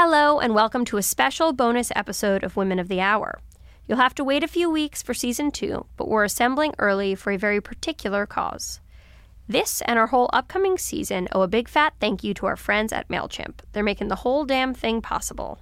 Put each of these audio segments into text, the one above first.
Hello, and welcome to a special bonus episode of Women of the Hour. You'll have to wait a few weeks for season two, but we're assembling early for a very particular cause. This and our whole upcoming season owe a big fat thank you to our friends at MailChimp. They're making the whole damn thing possible.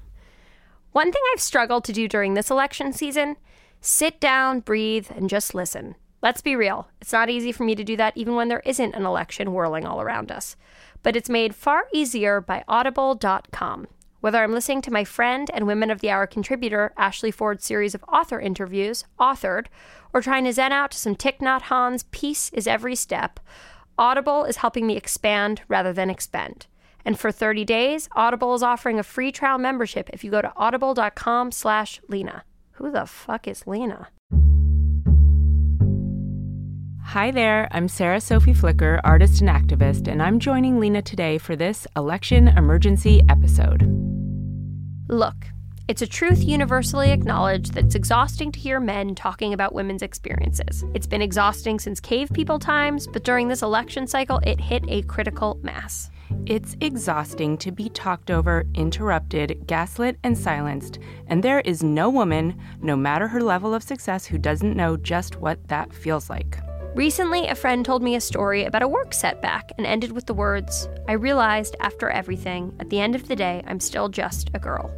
One thing I've struggled to do during this election season sit down, breathe, and just listen. Let's be real, it's not easy for me to do that even when there isn't an election whirling all around us. But it's made far easier by Audible.com. Whether I'm listening to my friend and Women of the Hour contributor Ashley Ford's series of author interviews, authored, or trying to zen out to some Thich Nhat Hanh's Peace is Every Step, Audible is helping me expand rather than expend. And for 30 days, Audible is offering a free trial membership if you go to audible.com slash Lena. Who the fuck is Lena? Hi there, I'm Sarah Sophie Flicker, artist and activist, and I'm joining Lena today for this election emergency episode. Look, it's a truth universally acknowledged that it's exhausting to hear men talking about women's experiences. It's been exhausting since cave people times, but during this election cycle, it hit a critical mass. It's exhausting to be talked over, interrupted, gaslit, and silenced, and there is no woman, no matter her level of success, who doesn't know just what that feels like. Recently, a friend told me a story about a work setback and ended with the words I realized after everything, at the end of the day, I'm still just a girl.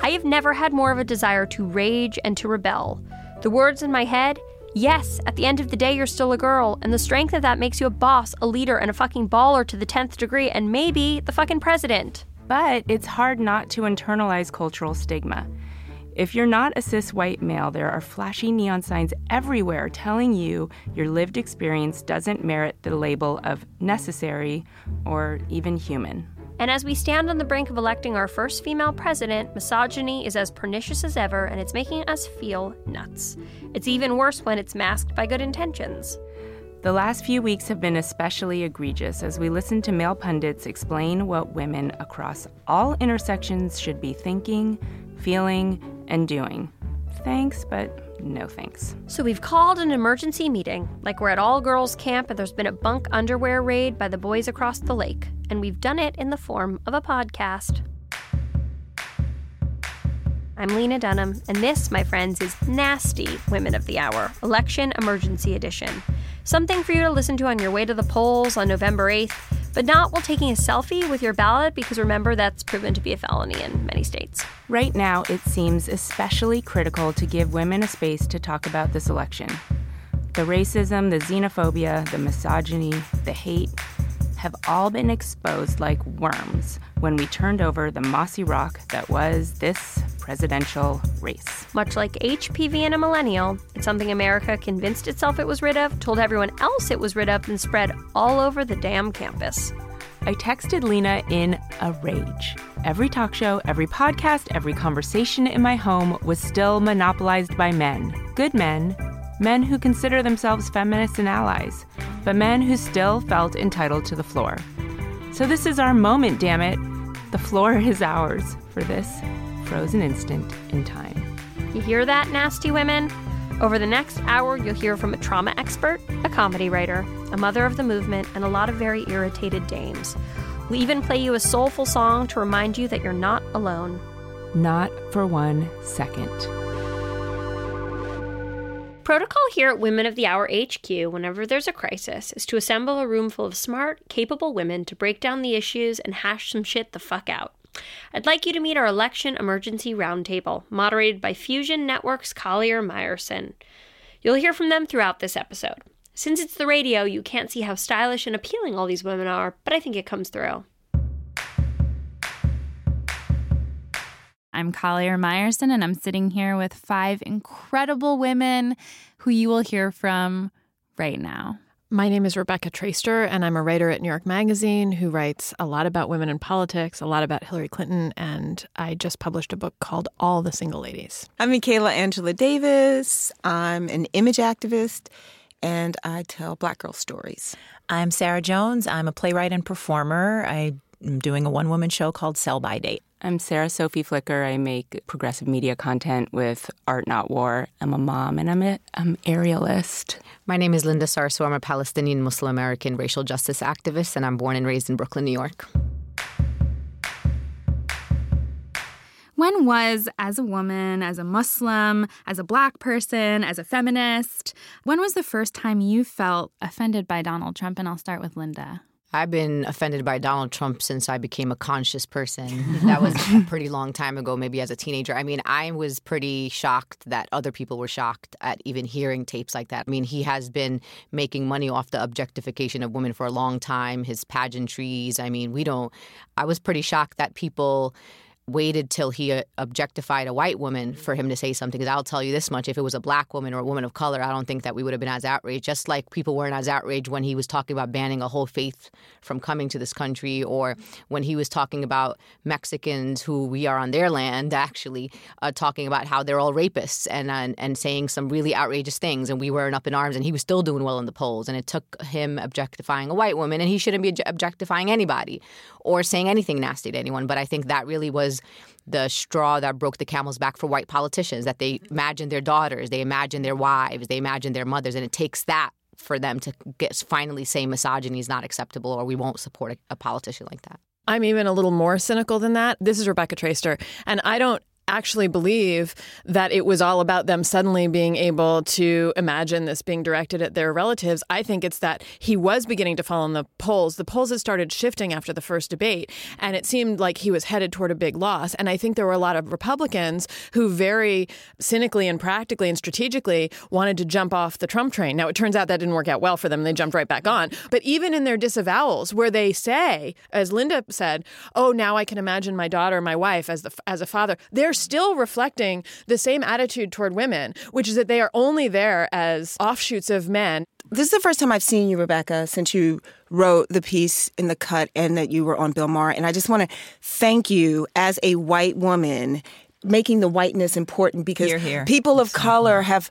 I have never had more of a desire to rage and to rebel. The words in my head yes, at the end of the day, you're still a girl, and the strength of that makes you a boss, a leader, and a fucking baller to the 10th degree, and maybe the fucking president. But it's hard not to internalize cultural stigma. If you're not a cis white male, there are flashy neon signs everywhere telling you your lived experience doesn't merit the label of necessary or even human. And as we stand on the brink of electing our first female president, misogyny is as pernicious as ever and it's making us feel nuts. It's even worse when it's masked by good intentions. The last few weeks have been especially egregious as we listen to male pundits explain what women across all intersections should be thinking, feeling, and doing. Thanks, but no thanks. So we've called an emergency meeting, like we're at all girls' camp and there's been a bunk underwear raid by the boys across the lake, and we've done it in the form of a podcast. I'm Lena Dunham, and this, my friends, is Nasty Women of the Hour, Election Emergency Edition. Something for you to listen to on your way to the polls on November 8th, but not while taking a selfie with your ballot, because remember, that's proven to be a felony in many states. Right now, it seems especially critical to give women a space to talk about this election. The racism, the xenophobia, the misogyny, the hate have all been exposed like worms when we turned over the mossy rock that was this presidential race. Much like HPV in a millennial, it's something America convinced itself it was rid of, told everyone else it was rid of, and spread all over the damn campus. I texted Lena in a rage. Every talk show, every podcast, every conversation in my home was still monopolized by men. Good men, men who consider themselves feminists and allies, but men who still felt entitled to the floor. So this is our moment, damn it. The floor is ours for this frozen instant in time. You hear that, nasty women? Over the next hour, you'll hear from a trauma expert, a comedy writer, a mother of the movement, and a lot of very irritated dames. We'll even play you a soulful song to remind you that you're not alone. Not for one second. Protocol here at Women of the Hour HQ, whenever there's a crisis, is to assemble a room full of smart, capable women to break down the issues and hash some shit the fuck out. I'd like you to meet our election emergency roundtable, moderated by Fusion Network's Collier Meyerson. You'll hear from them throughout this episode. Since it's the radio, you can't see how stylish and appealing all these women are, but I think it comes through. I'm Collier Meyerson, and I'm sitting here with five incredible women who you will hear from right now. My name is Rebecca Traister, and I'm a writer at New York Magazine who writes a lot about women in politics, a lot about Hillary Clinton, and I just published a book called All the Single Ladies. I'm Michaela Angela Davis. I'm an image activist, and I tell Black girl stories. I'm Sarah Jones. I'm a playwright and performer. I'm doing a one woman show called Sell by Date. I'm Sarah Sophie Flicker. I make progressive media content with Art Not War. I'm a mom and I'm an I'm aerialist. My name is Linda Sarsour. I'm a Palestinian Muslim American racial justice activist, and I'm born and raised in Brooklyn, New York. When was, as a woman, as a Muslim, as a black person, as a feminist, when was the first time you felt offended by Donald Trump? And I'll start with Linda. I've been offended by Donald Trump since I became a conscious person. That was a pretty long time ago, maybe as a teenager. I mean, I was pretty shocked that other people were shocked at even hearing tapes like that. I mean, he has been making money off the objectification of women for a long time, his pageantries. I mean, we don't, I was pretty shocked that people waited till he uh, objectified a white woman for him to say something. Because I'll tell you this much: if it was a black woman or a woman of color, I don't think that we would have been as outraged. Just like people weren't as outraged when he was talking about banning a whole faith from coming to this country, or when he was talking about Mexicans who we are on their land, actually uh, talking about how they're all rapists and, and and saying some really outrageous things, and we weren't up in arms, and he was still doing well in the polls. And it took him objectifying a white woman, and he shouldn't be objectifying anybody or saying anything nasty to anyone. But I think that really was the straw that broke the camel's back for white politicians that they imagine their daughters, they imagine their wives, they imagine their mothers, and it takes that for them to get finally say misogyny is not acceptable or we won't support a, a politician like that. I'm even a little more cynical than that. This is Rebecca Traister, and I don't actually believe that it was all about them suddenly being able to imagine this being directed at their relatives. I think it's that he was beginning to fall in the polls. The polls had started shifting after the first debate, and it seemed like he was headed toward a big loss. And I think there were a lot of Republicans who very cynically and practically and strategically wanted to jump off the Trump train. Now, it turns out that didn't work out well for them. They jumped right back on. But even in their disavowals, where they say, as Linda said, oh, now I can imagine my daughter, my wife as, the, as a father, they're still reflecting the same attitude toward women, which is that they are only there as offshoots of men. This is the first time I've seen you, Rebecca, since you wrote the piece in the cut and that you were on Bill Maher. And I just want to thank you as a white woman making the whiteness important because Here, here. people of color have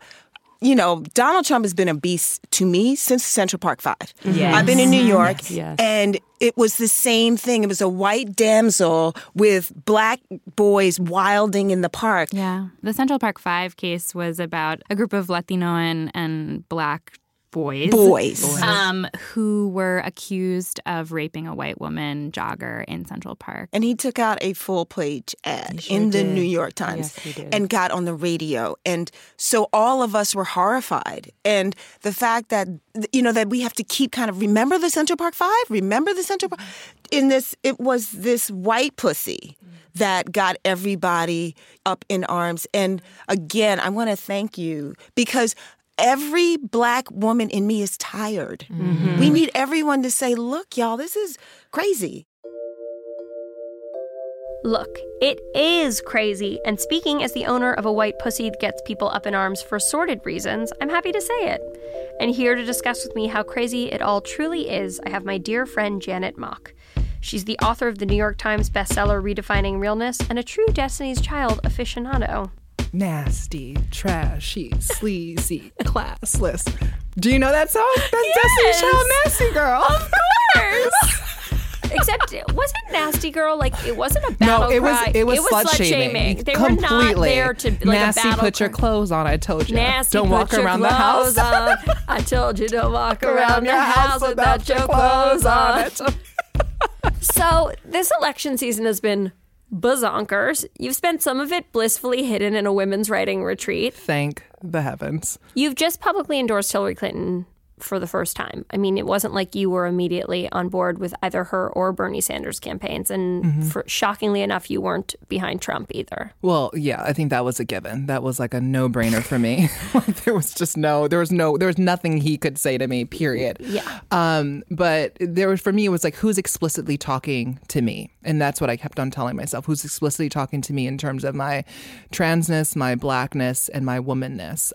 you know, Donald Trump has been a beast to me since Central Park Five. Yes. I've been in New York, Yes, yes. and it was the same thing. It was a white damsel with black boys wilding in the park. Yeah. The Central Park Five case was about a group of Latino and, and black boys. Boys. Um, who were accused of raping a white woman jogger in Central Park. And he took out a full page ad sure in the. New York Times Yes, and got on the radio. And so all of us were horrified. And the fact that, you know, that we have to keep kind of remember the Central Park Five, remember the Central Park. In this, it was this white pussy that got everybody up in arms. And again, I want to thank you because every black woman in me is tired. Mm-hmm. We need everyone to say, look, y'all, this is crazy. Look, it is crazy, and speaking as the owner of a white pussy that gets people up in arms for sordid reasons, I'm happy to say it. And here to discuss with me how crazy it all truly is, I have my dear friend Janet Mock. She's the author of the New York Times bestseller Redefining Realness and a true Destiny's Child aficionado. Nasty, trashy, sleazy, classless. Do you know that song? That's Destiny's Child Nasty Girl. Of course! Except it wasn't Nasty Girl, like it wasn't a battle no, it was cry. it was, slut slut shaming. They completely. were not there to like nasty. a battle put your clothes on. I told you. Nasty, Don't walk around the house. on. I told you to walk around your house without your clothes on. So this election season has been bazonkers. You've spent some of it blissfully hidden in a women's writing retreat. Thank the heavens. You've just publicly endorsed Hillary Clinton for the first time. I mean, it wasn't like you were immediately on board with either her or Bernie Sanders campaigns, and for, shockingly enough, you weren't behind Trump either. Well, yeah, I think that was a given. That was like a no-brainer for me. like there was just no, there was no, there was nothing he could say to me. Period. Yeah. Um, but there was for me, it was like who's explicitly talking to me, and that's what I kept on telling myself: who's explicitly talking to me in terms of my transness, my blackness, and my womanness.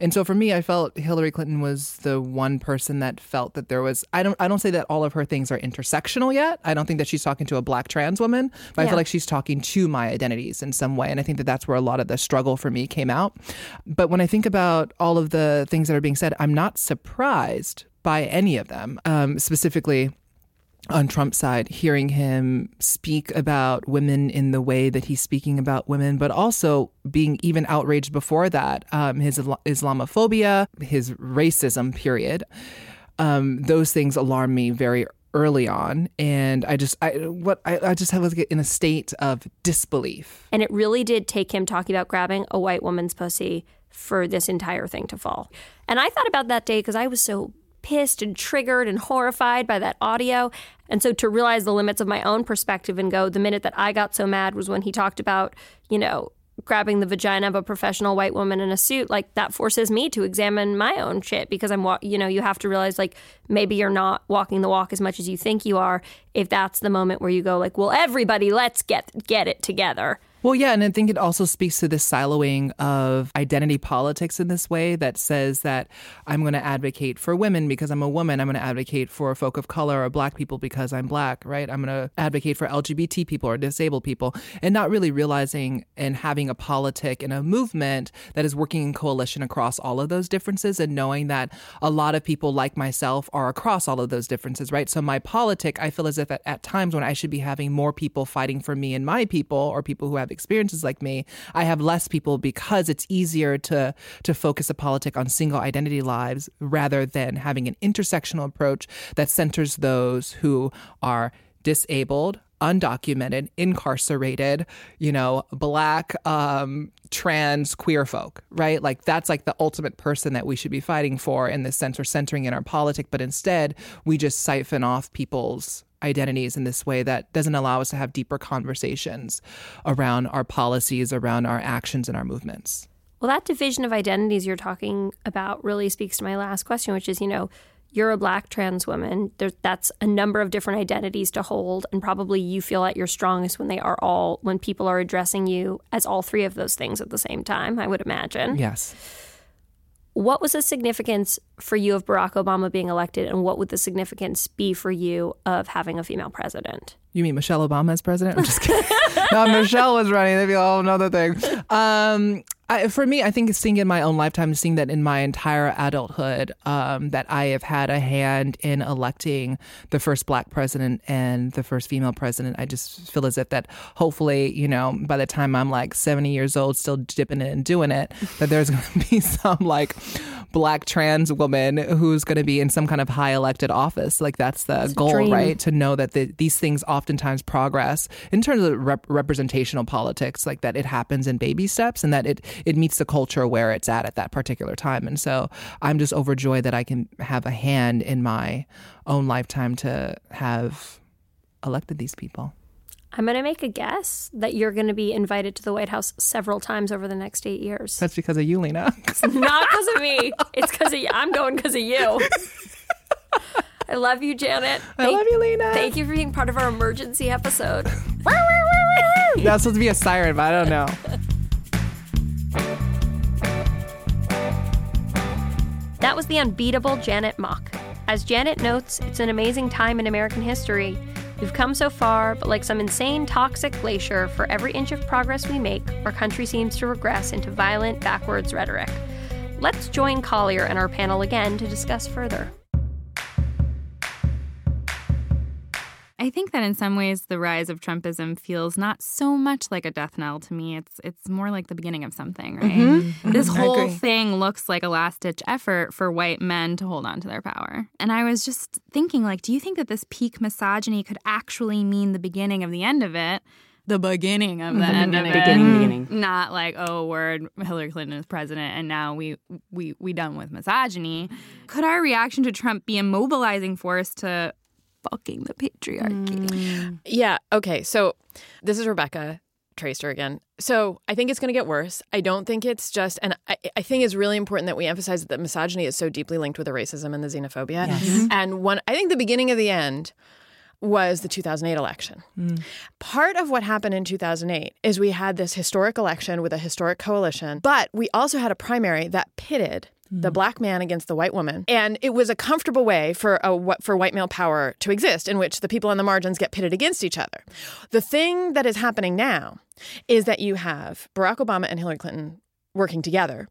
And so for me, I felt Hillary Clinton was the one person that felt that there was. I don't, I don't say that all of her things are intersectional yet. I don't think that she's talking to a black trans woman, but I feel like she's talking to my identities in some way, and I think that that's where a lot of the struggle for me came out. But when I think about all of the things that are being said, I'm not surprised by any of them. Um, specifically, on Trump's side, hearing him speak about women in the way that he's speaking about women, but also being even outraged before that, um, his Islamophobia, his racism, period. Um, those things alarm me very early on, and I just I what I, I just was in a state of disbelief. And it really did take him talking about grabbing a white woman's pussy for this entire thing to fall. And I thought about that day because I was so pissed and triggered and horrified by that audio. And so to realize the limits of my own perspective and go, the minute that I got so mad was when he talked about, you know, grabbing the vagina of a professional white woman in a suit like that forces me to examine my own shit because i'm you know you have to realize like maybe you're not walking the walk as much as you think you are if that's the moment where you go like well everybody let's get get it together well, yeah, and I think it also speaks to this siloing of identity politics in this way that says that I'm going to advocate for women because I'm a woman. I'm going to advocate for folk of color or black people because I'm black, right? I'm going to advocate for LGBT people or disabled people, and not really realizing and having a politic and a movement that is working in coalition across all of those differences and knowing that a lot of people like myself are across all of those differences, right? So my politic, I feel as if at, at times when I should be having more people fighting for me and my people or people who have have experiences like me, I have less people because it's easier to to focus a politic on single identity lives rather than having an intersectional approach that centers those who are disabled, undocumented, incarcerated, you know, black, um, trans, queer folk, right? Like that's like the ultimate person that we should be fighting for in this sense or centering in our politic. But instead, we just siphon off people's identities in this way that doesn't allow us to have deeper conversations around our policies, around our actions and our movements. Well, that division of identities you're talking about really speaks to my last question, which is, you know, you're a black trans woman. There, that's a number of different identities to hold, and probably you feel at your strongest when they are all when people are addressing you as all three of those things at the same time. I would imagine. Yes. What was the significance for you of Barack Obama being elected, and what would the significance be for you of having a female president? You mean Michelle Obama as president? I'm just kidding. no, Michelle was running. That'd be a whole thing. Um, I, for me, I think seeing in my own lifetime, seeing that in my entire adulthood, um, that I have had a hand in electing the first black president and the first female president. I just feel as if that hopefully, you know, by the time I'm like 70 years old, still dipping it and doing it, that there's going to be some like black trans woman who's going to be in some kind of high elected office. Like that's the it's goal, right? To know that the, these things oftentimes progress in terms of rep- representational politics, like that it happens in baby steps and that it it meets the culture where it's at at that particular time. And so I'm just overjoyed that I can have a hand in my own lifetime to have elected these people. I'm going to make a guess that you're going to be invited to the White House several times over the next eight years. That's because of you, Lena. it's not because of me. It's because of you. I'm going because of you. I love you, Janet. Thank, I love you, Lena. Thank you for being part of our emergency episode. That's supposed to be a siren, but I don't know. That was the unbeatable Janet Mock. As Janet notes, it's an amazing time in American history. We've come so far, but like some insane toxic glacier, for every inch of progress we make, our country seems to regress into violent, backwards rhetoric. Let's join Collier and our panel again to discuss further. I think that in some ways the rise of Trumpism feels not so much like a death knell to me. It's it's more like the beginning of something, right? Mm-hmm. This whole thing looks like a last-ditch effort for white men to hold on to their power. And I was just thinking like, do you think that this peak misogyny could actually mean the beginning of the end of it? the beginning of the mm-hmm. end of it. Beginning, beginning. Not like, oh, word, Hillary Clinton is president, and now we we we done with misogyny. Could our reaction to Trump be a mobilizing force to fucking the patriarchy. Mm. Yeah. Okay. So this is Rebecca Traister again. So I think it's going to get worse. I don't think it's just, and I, I, think it's really important that we emphasize that misogyny is so deeply linked with the racism and the xenophobia. Yes. Mm-hmm. And one, I think the beginning of the end was the 2008 election. Mm. Part of what happened in 2008 is we had this historic election with a historic coalition, but we also had a primary that pitted the black man against the white woman. And it was a comfortable way for a, for white male power to exist in which the people on the margins get pitted against each other. The thing that is happening now is that you have Barack Obama and Hillary Clinton working together.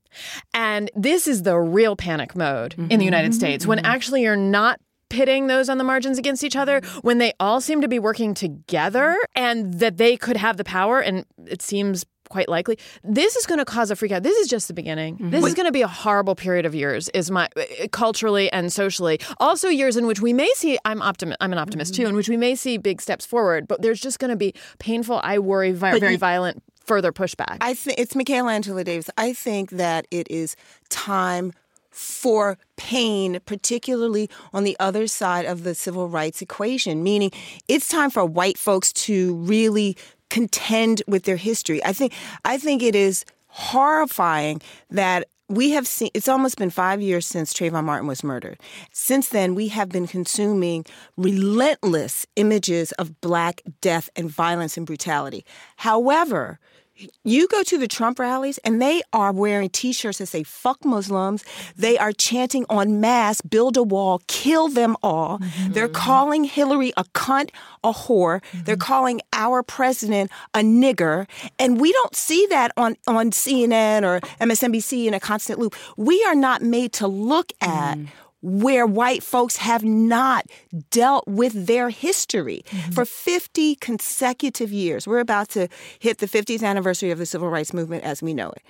And this is the real panic mode mm-hmm. in the United States when mm-hmm. actually you're not pitting those on the margins against each other when they all seem to be working together and that they could have the power and it seems quite likely. This is going to cause a freak out. This is just the beginning. Mm-hmm. This is going to be a horrible period of years, is my uh, culturally and socially. Also, years in which we may see. I'm optimi- I'm an optimist Mm-hmm. too, in which we may see big steps forward. But there's just going to be painful. I worry, vi- very you- violent further pushback. I think it's Michaela Angela Davis. I think that it is time for pain, particularly on the other side of the civil rights equation, meaning it's time for white folks to really contend with their history. I think I think it is horrifying that we have seen it's almost been five years since Trayvon Martin was murdered. Since then, we have been consuming relentless images of black death and violence and brutality. However, you go to the Trump rallies and they are wearing t-shirts that say fuck Muslims. They are chanting en masse, build a wall, kill them all. Mm-hmm. They're calling Hillary a cunt, a whore. Mm-hmm. They're calling our president a nigger. And we don't see that on, on CNN or MSNBC in a constant loop. We are not made to look at mm. Where white folks have not dealt with their history mm-hmm. for 50 consecutive years. We're about to hit the 50th anniversary of the civil rights movement as we know it.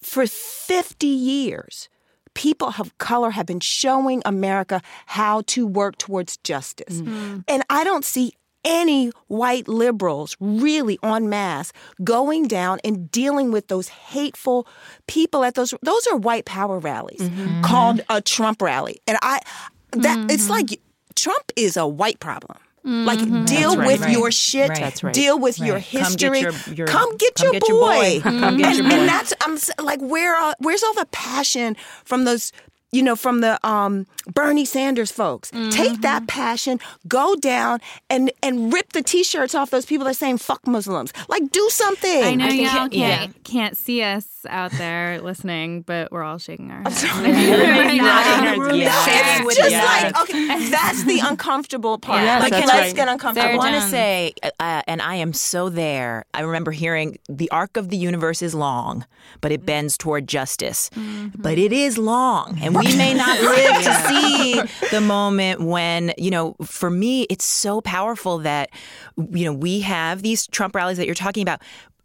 For 50 years, people of color have been showing America how to work towards justice. Mm-hmm. And I don't see any white liberals really en masse going down and dealing with those hateful people at those those are white power rallies mm-hmm. called a Trump rally. And I that it's mm-hmm. like Trump is a white problem. Like mm-hmm. deal right, with right. your shit, Right. Deal with your Right. Come get history. your- your- come get come your get your boy. and, and that's I'm like where are, where's all the passion from those you know from the um, Bernie Sanders folks? Take that passion, go down and and rip the t-shirts off those people that are saying fuck Muslims. Like do something. I know think- y'all can't, can't see us out there listening, but we're all shaking our heads. Yeah. It's just like okay, that's the uncomfortable part. Yes, like let's right. get uncomfortable. I want to say, uh, and I am so there. I remember hearing the arc of the universe is long, but it bends toward justice. But it is long, and we may not live to see the moment when, you know, for me, it's so powerful that, you know, we have these Trump rallies that you're talking about.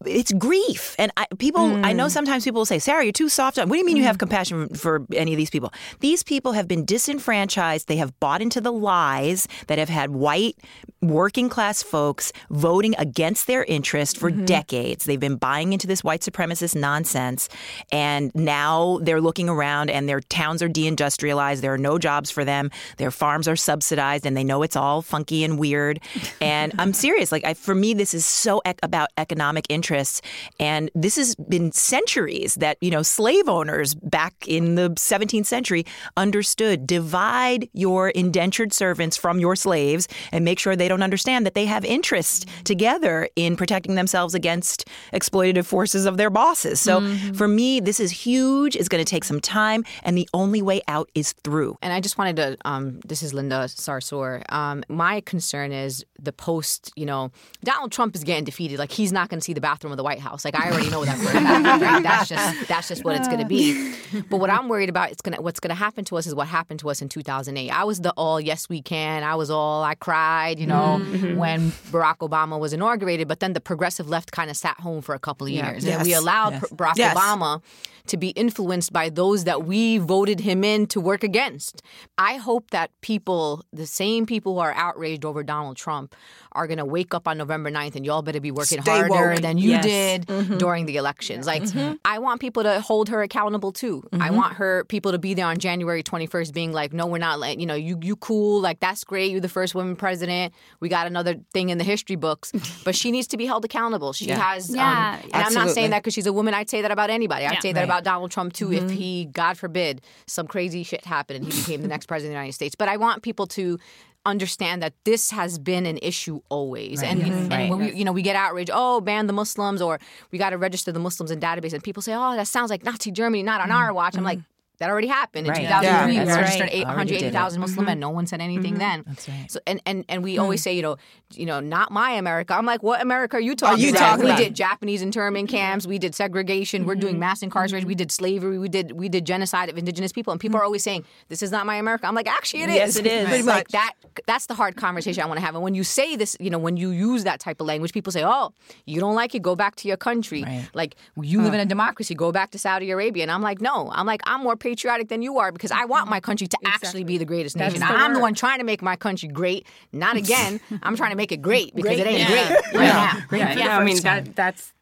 It's grief, and I, people. I know hmm. sometimes people will say, "Sarah, you're too soft." on What do you mean you have hmm. compassion for any of these people? These people have been disenfranchised. They have bought into the lies that have had white working class folks voting against their interest for mm-hmm. decades. They've been buying into this white supremacist nonsense, and now they're looking around, and their towns are deindustrialized. There are no jobs for them. Their farms are subsidized, and they know it's all funky and weird. And I'm serious. Like I, for me, this is so ec- about economic interests, and this has been centuries that you know slave owners back in the 17th century understood divide your indentured servants from your slaves and make sure they don't understand that they have interest together in protecting themselves against exploitative forces of their bosses. So for me, this is huge. It's going to take some time, and the only way out is through. And I just wanted to. Um, this is Linda Sarsour. Um, my concern is the post. You know, Donald Trump is getting defeated. Like he's not going to see the bathroom of the White House. Like I already know that. For a fact, right? That's just that's just what it's going to be. But what I'm worried about, it's gonna what's going to happen to us is what happened to us in 2008. I was the all yes we can. I was all I cried. You know, mm-hmm. when Barack Obama was inaugurated. But then the progressive left kind of sat home for a couple of years, and we allowed Yes. Barack Yes. Obama to be influenced by those that we voted him in to work against. I hope that people, the same people who are outraged over Donald Trump, are going to wake up on November 9th and y'all better be working Stay harder woke. than you Yes. did mm-hmm. during the elections. Like, mm-hmm. I want people to hold her accountable too. I mm-hmm. want her people to be there on January 21st being like, no, we're not letting, you know, you, you cool. Like, that's great. You're the first woman president. We got another thing in the history books. But she needs to be held accountable. She has, um, Yeah, um, and I'm not saying that because she's a woman. I'd say that about anybody. I'd Yeah. say that Right. about Donald Trump too. If he, God forbid, some crazy shit happened and he became the next president of the United States. But I want people to understand that this has been an issue always. And, and Right. when we, you know, we get outraged, oh, ban the Muslims or we got to register the Muslims in database. And people say, oh, that sounds like Nazi Germany, not on mm-hmm. our watch. I'm like, mm-hmm. that already happened in Right. 2003. Yeah, we registered right. eight Already hundred did it. eighty thousand Muslim men. Mm-hmm. No one said anything then. That's right. So and and and we hmm. always say, you know, you know, not my America. I'm like, what America are you talking you about? talking we about? did Japanese internment camps. We did segregation. We're doing mm-hmm. mass incarceration. We mm-hmm. did slavery. We did we did genocide of indigenous people. And people are mm-hmm. always saying, this is not my America. I'm like, actually, it is. Yes, it is. Pretty like that. That's the hard conversation I want to have. And when you say this, you know, when you use that type of language, people say, oh, you don't like it, go back to your country. Right. Like you live in a democracy, go back to Saudi Arabia. And I'm like, no. I'm like, I'm more patriotic than you are because I want my country to actually be the greatest nation. the I'm the one trying to make my country great. Not again. I'm trying to make it great because it ain't Yeah. great right now. Great. Yeah, I mean that that's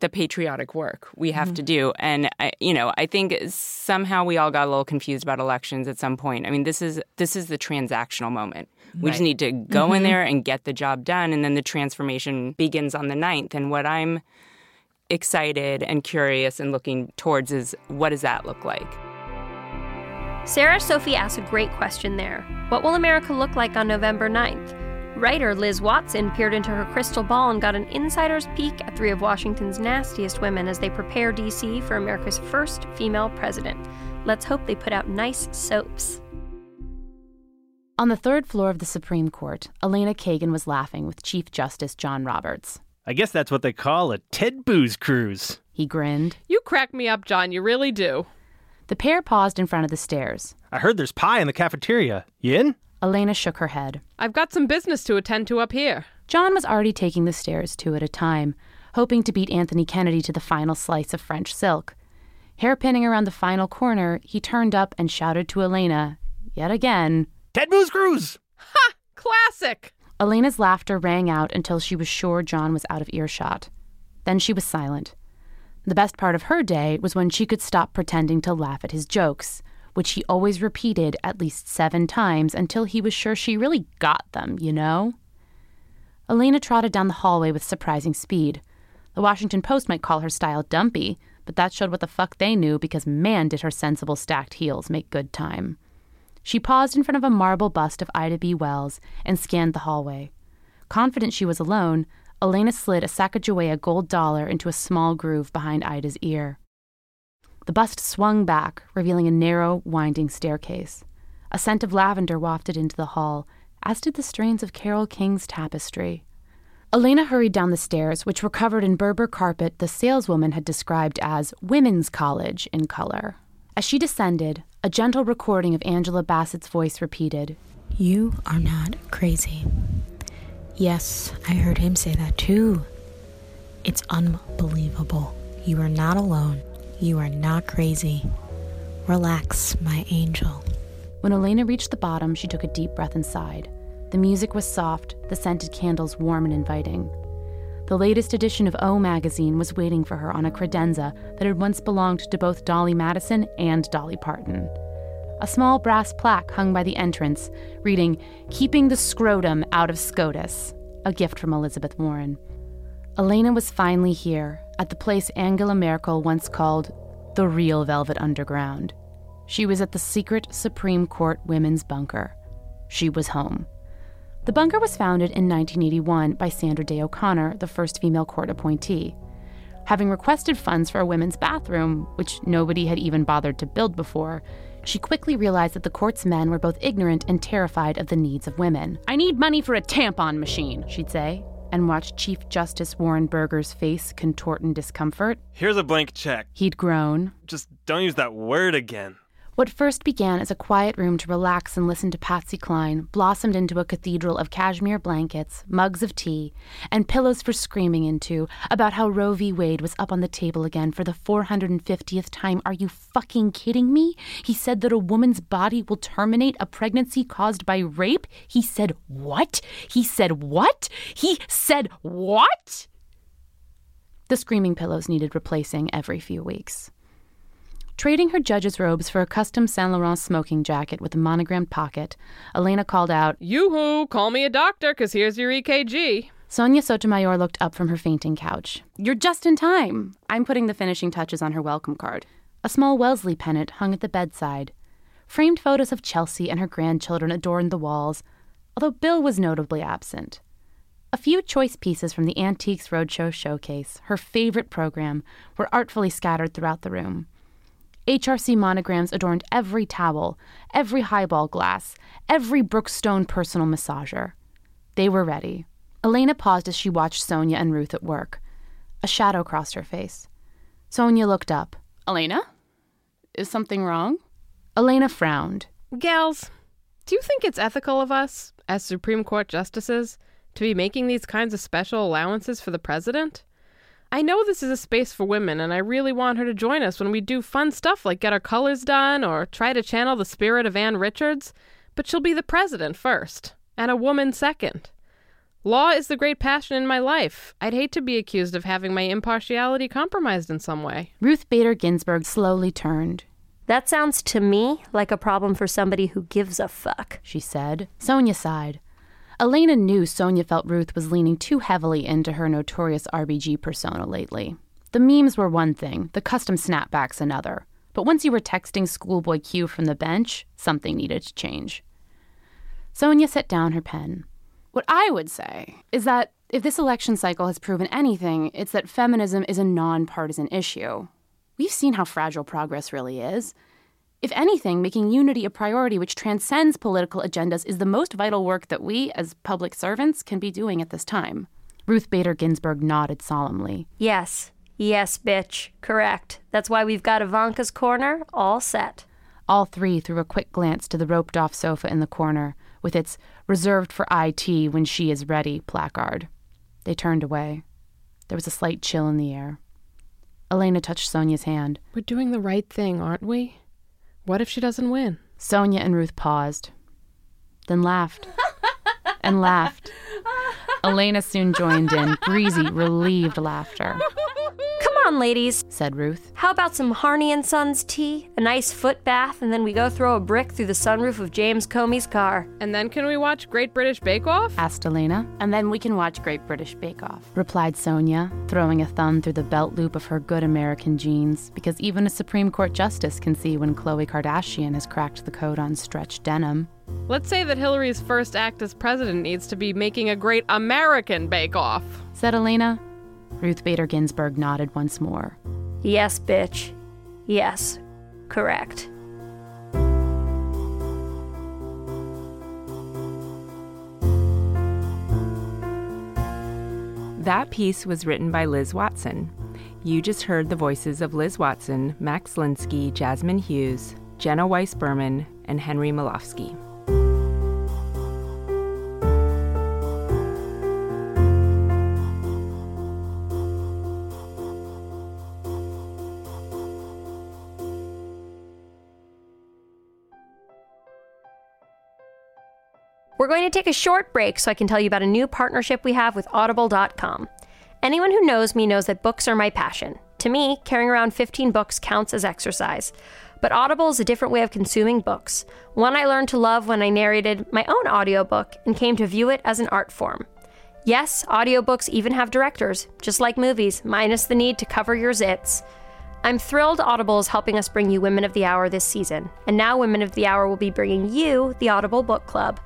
the patriotic work we have to do, and I, you know, I think somehow we all got a little confused about elections at some point. I mean, this is this is the transactional moment. We just need to go in there and get the job done, and then the transformation begins on the 9th. And what I'm excited and curious and looking towards is what does that look like? Sarah Sophie asked a great question there. What will America look like on November 9th? Writer Liz Watson peered into her crystal ball and got an insider's peek at three of Washington's nastiest women as they prepare D.C. for America's first female president. Let's hope they put out nice soaps. On the third floor of the Supreme Court, Elena Kagan was laughing with Chief Justice John Roberts. I guess that's what they call a Ted Booze cruise. He grinned. You crack me up, John. You really do. The pair paused in front of the stairs. I heard there's pie in the cafeteria. You in? Elena shook her head. I've got some business to attend to up here. John was already taking the stairs two at a time, hoping to beat Anthony Kennedy to the final slice of French silk. Hairpinning around the final corner, he turned up and shouted to Elena, yet again. Ted Booze cruise! Classic. Elena's laughter rang out until she was sure John was out of earshot. Then she was silent. The best part of her day was when she could stop pretending to laugh at his jokes, which he always repeated at least seven times until he was sure she really got them, you know? Elena trotted down the hallway with surprising speed. The Washington Post might call her style dumpy, but that showed what the fuck they knew because man did her sensible stacked heels make good time. She paused in front of a marble bust of Ida B. Wells and scanned the hallway. Confident she was alone, Elena slid a Sacagawea gold dollar into a small groove behind Ida's ear. The bust swung back, revealing a narrow, winding staircase. A scent of lavender wafted into the hall, as did the strains of Carole King's tapestry. Elena hurried down the stairs, which were covered in Berber carpet the saleswoman had described as women's college in color. As she descended, a gentle recording of Angela Bassett's voice repeated, You are not crazy. Yes, I heard him say that too. It's unbelievable. You are not alone. You are not crazy. Relax, my angel. When Elena reached the bottom, she took a deep breath and sighed. The music was soft, the scented candles warm and inviting. The latest edition of O magazine was waiting for her on a credenza that had once belonged to both Dolley Madison and Dolly Parton. A small brass plaque hung by the entrance, reading, Keeping the Scrotum Out of SCOTUS, a gift from Elizabeth Warren. Elena was finally here, at the place Angela Merkel once called the real Velvet Underground. She was at the secret Supreme Court women's bunker. She was home. The bunker was founded in 1981 by Sandra Day O'Connor, the first female court appointee. Having requested funds for a women's bathroom, which nobody had even bothered to build before, she quickly realized that the court's men were both ignorant and terrified of the needs of women. I need money for a tampon machine, she'd say, and watch Chief Justice Warren Burger's face contort in discomfort. Here's a blank check. He'd groan. Just don't use that word again. What first began as a quiet room to relax and listen to Patsy Cline blossomed into a cathedral of cashmere blankets, mugs of tea, and pillows for screaming into about how Roe v. Wade was up on the table again for the 450th time. Are you fucking kidding me? He said that a woman's body will terminate a pregnancy caused by rape. He said what? He said what? He said what? The screaming pillows needed replacing every few weeks. Trading her judge's robes for a custom Saint Laurent smoking jacket with a monogrammed pocket, Elena called out, Yoo-hoo, call me a doctor, 'cause here's your EKG. Sonia Sotomayor looked up from her fainting couch. You're just in time. I'm putting the finishing touches on her welcome card. A small Wellesley pennant hung at the bedside. Framed photos of Chelsea and her grandchildren adorned the walls, although Bill was notably absent. A few choice pieces from the Antiques Roadshow showcase, her favorite program, were artfully scattered throughout the room. HRC monograms adorned every towel, every highball glass, every Brookstone personal massager. They were ready. Elena paused as she watched Sonia and Ruth at work. A shadow crossed her face. Sonia looked up. Elena? Is something wrong? Elena frowned. Gals, do you think it's ethical of us, as Supreme Court justices, to be making these kinds of special allowances for the president? I know this is a space for women, and I really want her to join us when we do fun stuff like get our colors done or try to channel the spirit of Ann Richards, but she'll be the president first, and a woman second. Law is the great passion in my life. I'd hate to be accused of having my impartiality compromised in some way. Ruth Bader Ginsburg slowly turned. That sounds to me like a problem for somebody who gives a fuck, she said. Sonia sighed. Elena knew Sonia felt Ruth was leaning too heavily into her notorious RBG persona lately. The memes were one thing, the custom snapbacks another. But once you were texting schoolboy Q from the bench, something needed to change. Sonia set down her pen. What I would say is that if this election cycle has proven anything, it's that feminism is a nonpartisan issue. We've seen how fragile progress really is. If anything, making unity a priority which transcends political agendas is the most vital work that we, as public servants, can be doing at this time. Ruth Bader Ginsburg nodded solemnly. Yes, yes, bitch. Correct. That's why we've got Ivanka's corner all set. All three threw a quick glance to the roped off sofa in the corner, with its reserved for IT when she is ready placard. They turned away. There was a slight chill in the air. Elena touched Sonia's hand. We're doing the right thing, aren't we? What if she doesn't win? Sonia and Ruth paused, then laughed and laughed. Elena soon joined in, breezy, relieved laughter. Come on, ladies, said Ruth. How about some Harney and Sons tea, a nice foot bath, and then we go throw a brick through the sunroof of James Comey's car? And then can we watch Great British Bake Off? asked Elena. And then we can watch Great British Bake Off, replied Sonia, throwing a thumb through the belt loop of her good American jeans, because even a Supreme Court justice can see when Khloe Kardashian has cracked the code on stretched denim. Let's say that Hillary's first act as president needs to be making a great American bake off, said Elena. Ruth Bader Ginsburg nodded once more. Yes, bitch. Yes. Correct. That piece was written by Liz Watson. You just heard the voices of Liz Watson, Max Linsky, Jasmine Hughes, Jenna Weiss Berman, and Henry Molofsky. We're going to take a short break so I can tell you about a new partnership we have with Audible.com. Anyone who knows me knows that books are my passion. To me, carrying around 15 books counts as exercise. But Audible is a different way of consuming books, one I learned to love when I narrated my own audiobook and came to view it as an art form. Yes, audiobooks even have directors, just like movies, minus the need to cover your zits. I'm thrilled Audible is helping us bring you Women of the Hour this season, and now Women of the Hour will be bringing you the Audible Book Club.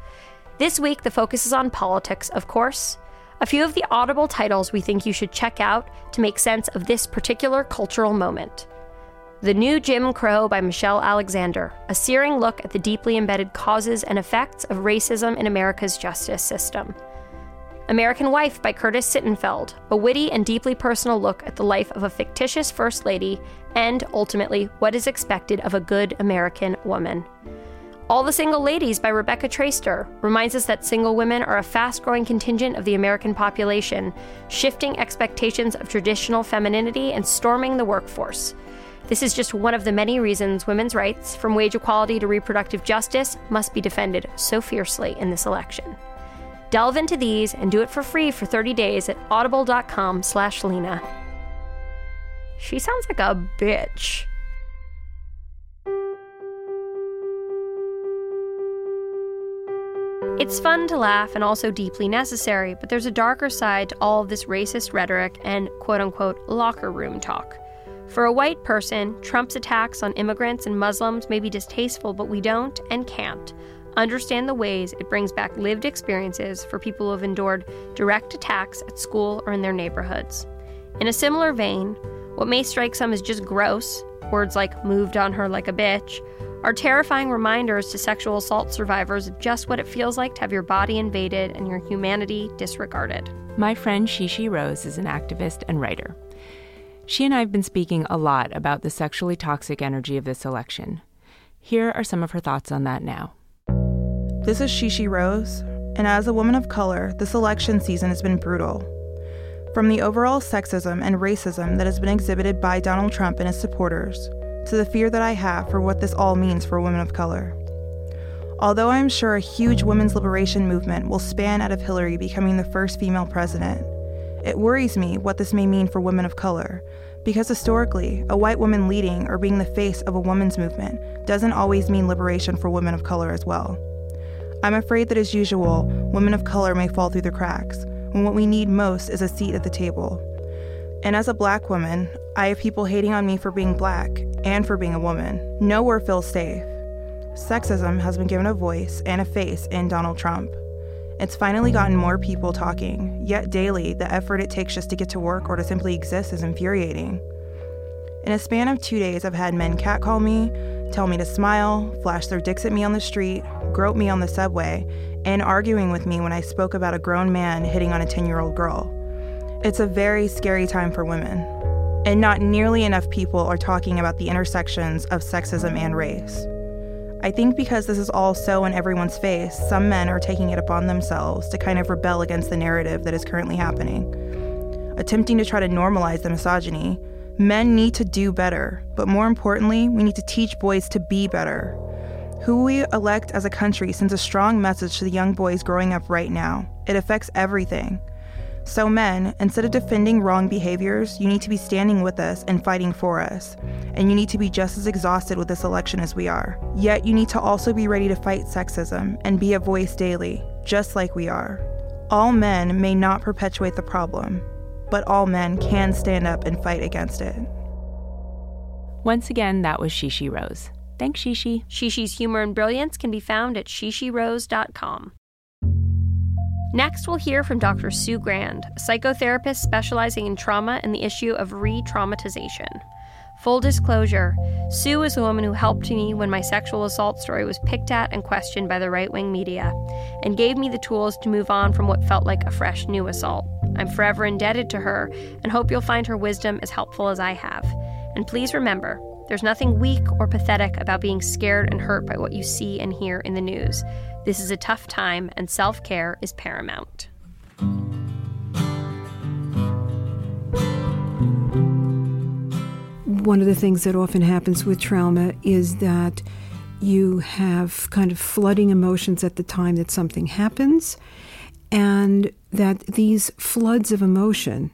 This week, the focus is on politics, of course. A few of the Audible titles we think you should check out to make sense of this particular cultural moment. The New Jim Crow by Michelle Alexander, a searing look at the deeply embedded causes and effects of racism in America's justice system. American Wife by Curtis Sittenfeld, a witty and deeply personal look at the life of a fictitious First Lady and, ultimately, what is expected of a good American woman. All the Single Ladies by Rebecca Traister reminds us that single women are a fast growing contingent of the American population, shifting expectations of traditional femininity and storming the workforce. This is just one of the many reasons women's rights, from wage equality to reproductive justice, must be defended so fiercely in this election. Delve into these and do it for free for 30 days at audible.com slash Lena. She sounds like a bitch. It's fun to laugh and also deeply necessary, but there's a darker side to all of this racist rhetoric and quote unquote locker room talk. For a white person, Trump's attacks on immigrants and Muslims may be distasteful, but we don't and can't understand the ways it brings back lived experiences for people who have endured direct attacks at school or in their neighborhoods. In a similar vein, what may strike some as just gross words like moved on her like a bitch, are terrifying reminders to sexual assault survivors of just what it feels like to have your body invaded and your humanity disregarded. My friend Shishi Rose is an activist and writer. She and I have been speaking a lot about the sexually toxic energy of this election. Here are some of her thoughts on that now. This is Shishi Rose, and as a woman of color, this election season has been brutal. From the overall sexism and racism that has been exhibited by Donald Trump and his supporters, to the fear that I have for what this all means for women of color. Although I am sure a huge women's liberation movement will span out of Hillary becoming the first female president, it worries me what this may mean for women of color, because historically, a white woman leading or being the face of a women's movement doesn't always mean liberation for women of color as well. I'm afraid that, as usual, women of color may fall through the cracks, when what we need most is a seat at the table. And as a black woman, I have people hating on me for being black and for being a woman. Nowhere feels safe. Sexism has been given a voice and a face in Donald Trump. It's finally gotten more people talking, yet daily, the effort it takes just to get to work or to simply exist is infuriating. In a span of two days, I've had men catcall me, tell me to smile, flash their dicks at me on the street, grope me on the subway, and arguing with me when I spoke about a grown man hitting on a 10 year old girl. It's a very scary time for women, and not nearly enough people are talking about the intersections of sexism and race. I think because this is all so in everyone's face, some men are taking it upon themselves to kind of rebel against the narrative that is currently happening. Attempting to try to normalize the misogyny, men need to do better, but more importantly, we need to teach boys to be better. Who we elect as a country sends a strong message to the young boys growing up right now. It affects everything. So, men, instead of defending wrong behaviors, you need to be standing with us and fighting for us. And you need to be just as exhausted with this election as we are. Yet, you need to also be ready to fight sexism and be a voice daily, just like we are. All men may not perpetuate the problem, but all men can stand up and fight against it. Once again, that was Shishi Rose. Thanks, Shishi. Shishi's humor and brilliance can be found at shishirose.com. Next, we'll hear from Dr. Sue Grand, a psychotherapist specializing in trauma and the issue of re traumatization. Full disclosure Sue is the woman who helped me when my sexual assault story was picked at and questioned by the right wing media, and gave me the tools to move on from what felt like a fresh new assault. I'm forever indebted to her and hope you'll find her wisdom as helpful as I have. And please remember, there's nothing weak or pathetic about being scared and hurt by what you see and hear in the news. This is a tough time, and self care is paramount. One of the things that often happens with trauma is that you have kind of flooding emotions at the time that something happens, and that these floods of emotion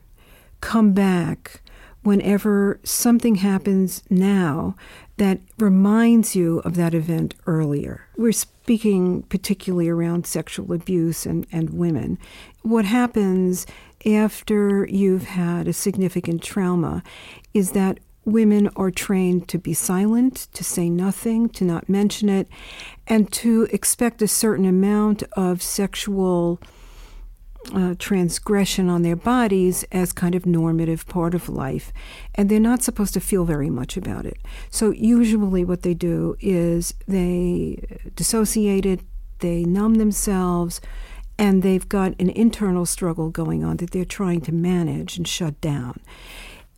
come back whenever something happens now that reminds you of that event earlier. We're speaking particularly around sexual abuse and, and women. What happens after you've had a significant trauma is that women are trained to be silent, to say nothing, to not mention it, and to expect a certain amount of sexual uh, transgression on their bodies as kind of normative part of life. And they're not supposed to feel very much about it. So, usually, what they do is they dissociate it, they numb themselves, and they've got an internal struggle going on that they're trying to manage and shut down.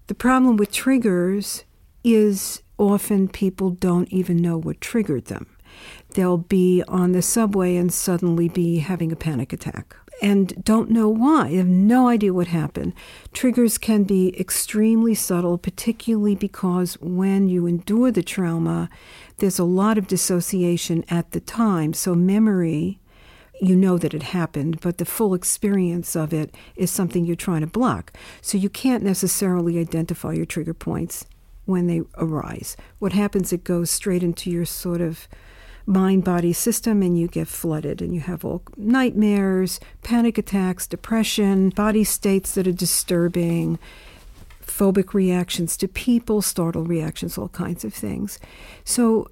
The problem with triggers is often people don't even know what triggered them. They'll be on the subway and suddenly be having a panic attack and don't know why. They have no idea what happened. Triggers can be extremely subtle, particularly because when you endure the trauma, there's a lot of dissociation at the time. So, memory, you know that it happened, but the full experience of it is something you're trying to block. So, you can't necessarily identify your trigger points when they arise. What happens, it goes straight into your sort of mind body system and you get flooded and you have all nightmares, panic attacks, depression, body states that are disturbing, phobic reactions to people, startle reactions, all kinds of things. So,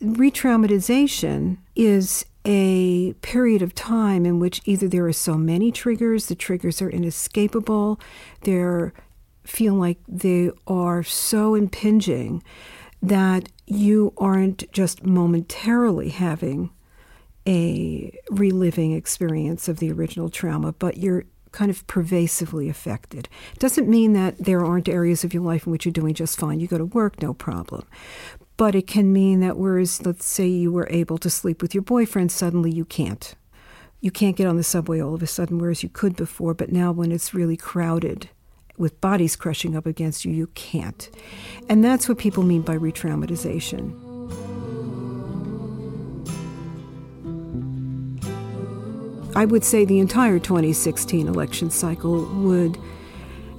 re traumatization is a period of time in which either there are so many triggers, the triggers are inescapable, they feel like they are so impinging that you aren't just momentarily having a reliving experience of the original trauma, but you're kind of pervasively affected. Doesn't mean that there aren't areas of your life in which you're doing just fine. You go to work, no problem. But it can mean that whereas, let's say, you were able to sleep with your boyfriend, suddenly you can't. You can't get on the subway all of a sudden, whereas you could before, but now when it's really crowded with bodies crushing up against you, you can't. And that's what people mean by re traumatization. I would say the entire 2016 election cycle would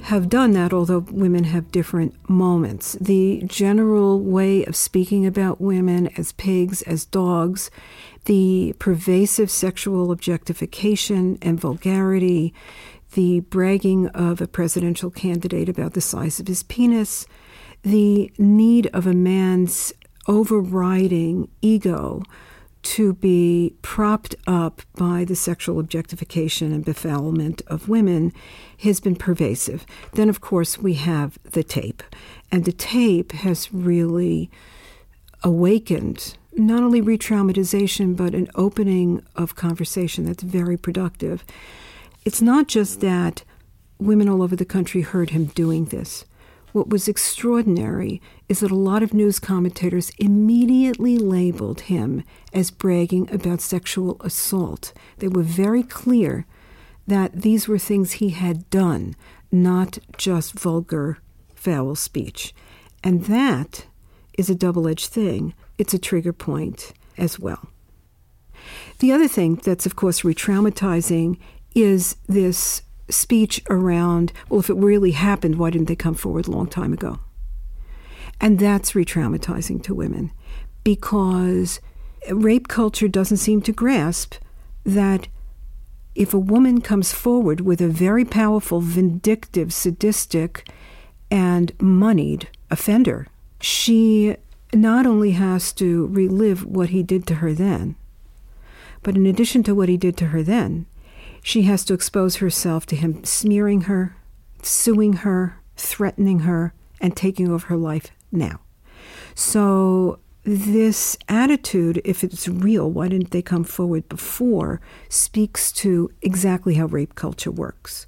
have done that, although women have different moments. The general way of speaking about women as pigs, as dogs, the pervasive sexual objectification and vulgarity, the bragging of a presidential candidate about the size of his penis, the need of a man's overriding ego to be propped up by the sexual objectification and befoulment of women has been pervasive. Then, of course, we have the tape. And the tape has really awakened not only re traumatization, but an opening of conversation that's very productive. It's not just that women all over the country heard him doing this. What was extraordinary is that a lot of news commentators immediately labeled him as bragging about sexual assault. They were very clear that these were things he had done, not just vulgar, foul speech. And that is a double edged thing. It's a trigger point as well. The other thing that's, of course, re traumatizing is this speech around, well, if it really happened, why didn't they come forward a long time ago? And that's re traumatizing to women because rape culture doesn't seem to grasp that if a woman comes forward with a very powerful, vindictive, sadistic, and moneyed offender, she not only has to relive what he did to her then, but in addition to what he did to her then, she has to expose herself to him smearing her, suing her, threatening her, and taking over her life now. So, this attitude, if it's real, why didn't they come forward before, speaks to exactly how rape culture works.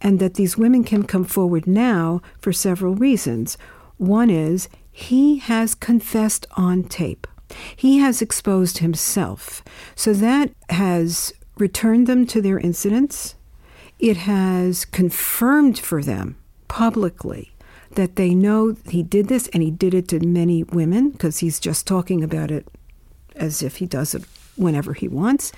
And that these women can come forward now for several reasons. One is he has confessed on tape. He has exposed himself. So that has returned them to their incidents. It has confirmed for them publicly that they know he did this and he did it to many women because he's just talking about it as if he does it whenever he wants.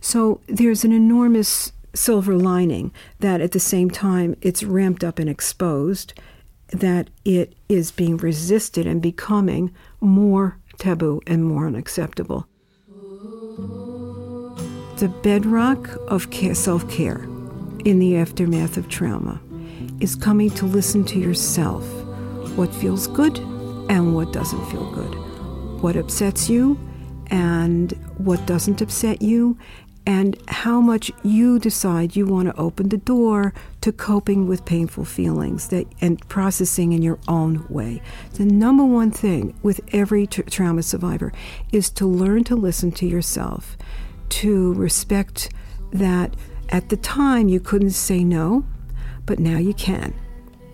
So there's an enormous silver lining that at the same time it's ramped up and exposed, that it is being resisted and becoming more taboo and more unacceptable. The bedrock of self care in the aftermath of trauma is coming to listen to yourself. What feels good and what doesn't feel good, what upsets you and what doesn't upset you, and how much you decide you want to open the door to coping with painful feelings that and processing in your own way. The number one thing with every tra- trauma survivor is to learn to listen to yourself to respect that at the time you couldn't say no, but now you can.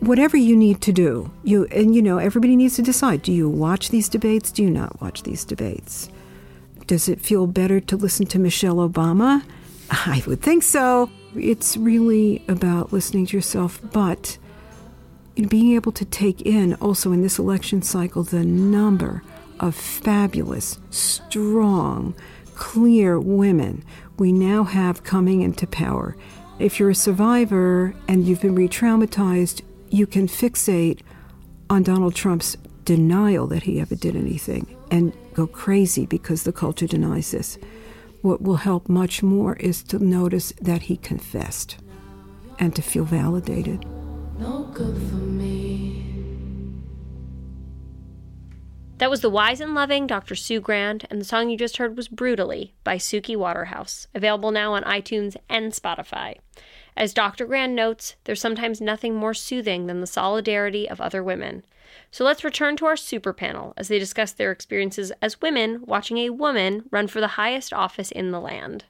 Whatever you need to do, you and you know everybody needs to decide: do you watch these debates? Do you not watch these debates? Does it feel better to listen to Michelle Obama? I would think so. It's really about listening to yourself, but being able to take in also in this election cycle the number of fabulous, strong, clear women we now have coming into power. If you're a survivor and you've been re traumatized, you can fixate on Donald Trump's denial that he ever did anything and go crazy because the culture denies this. What will help much more is to notice that he confessed and to feel validated. No good for me. That was the wise and loving Dr. Sue Grand, and the song you just heard was Brutally by Suki Waterhouse, available now on iTunes and Spotify. As Dr. Grand notes, there's sometimes nothing more soothing than the solidarity of other women. So let's return to our super panel as they discuss their experiences as women watching a woman run for the highest office in the land.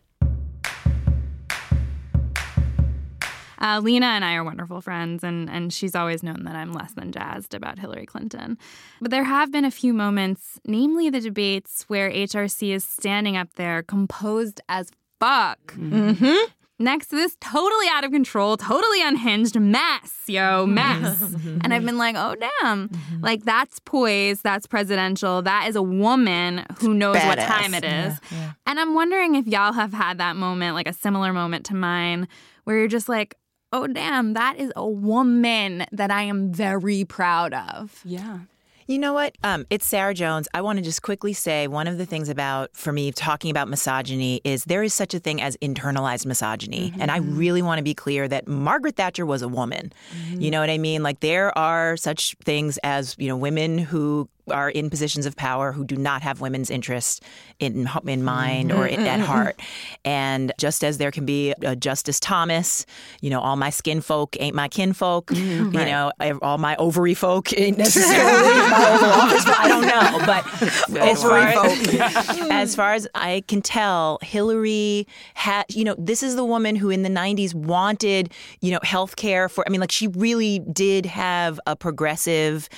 Uh, Lena and I are wonderful friends, and, and she's always known that I'm less than jazzed about Hillary Clinton. But there have been a few moments, namely the debates, where HRC is standing up there composed as fuck. Mm-hmm. Next to this totally out of control, totally unhinged mess, yo, mess. and I've been like, oh, damn. Like, that's poise, that's presidential, that is a woman who knows what Badass. time it is. And I'm wondering if y'all have had that moment, like a similar moment to mine, where you're just like, oh, damn, that is a woman that I am very proud of. Yeah. You know what? Um, it's Sarah Jones. I want to just quickly say one of the things about, for me, talking about misogyny is there is such a thing as internalized misogyny. And I really want to be clear that Margaret Thatcher was a woman. You know what I mean? Like there are such things as, you know, women who are in positions of power who do not have women's interests in in mind or in, mm-hmm. at mm-hmm. heart. And just as there can be a Justice Thomas, you know, all my skin folk ain't my kinfolk. Mm-hmm. You know, all my ovary folk ain't necessarily my Oval Office. I don't know, but as far as, as far as I can tell, Hillary had, you know, this is the woman who in the 90s wanted, you know, health care for, I mean, like she really did have a progressive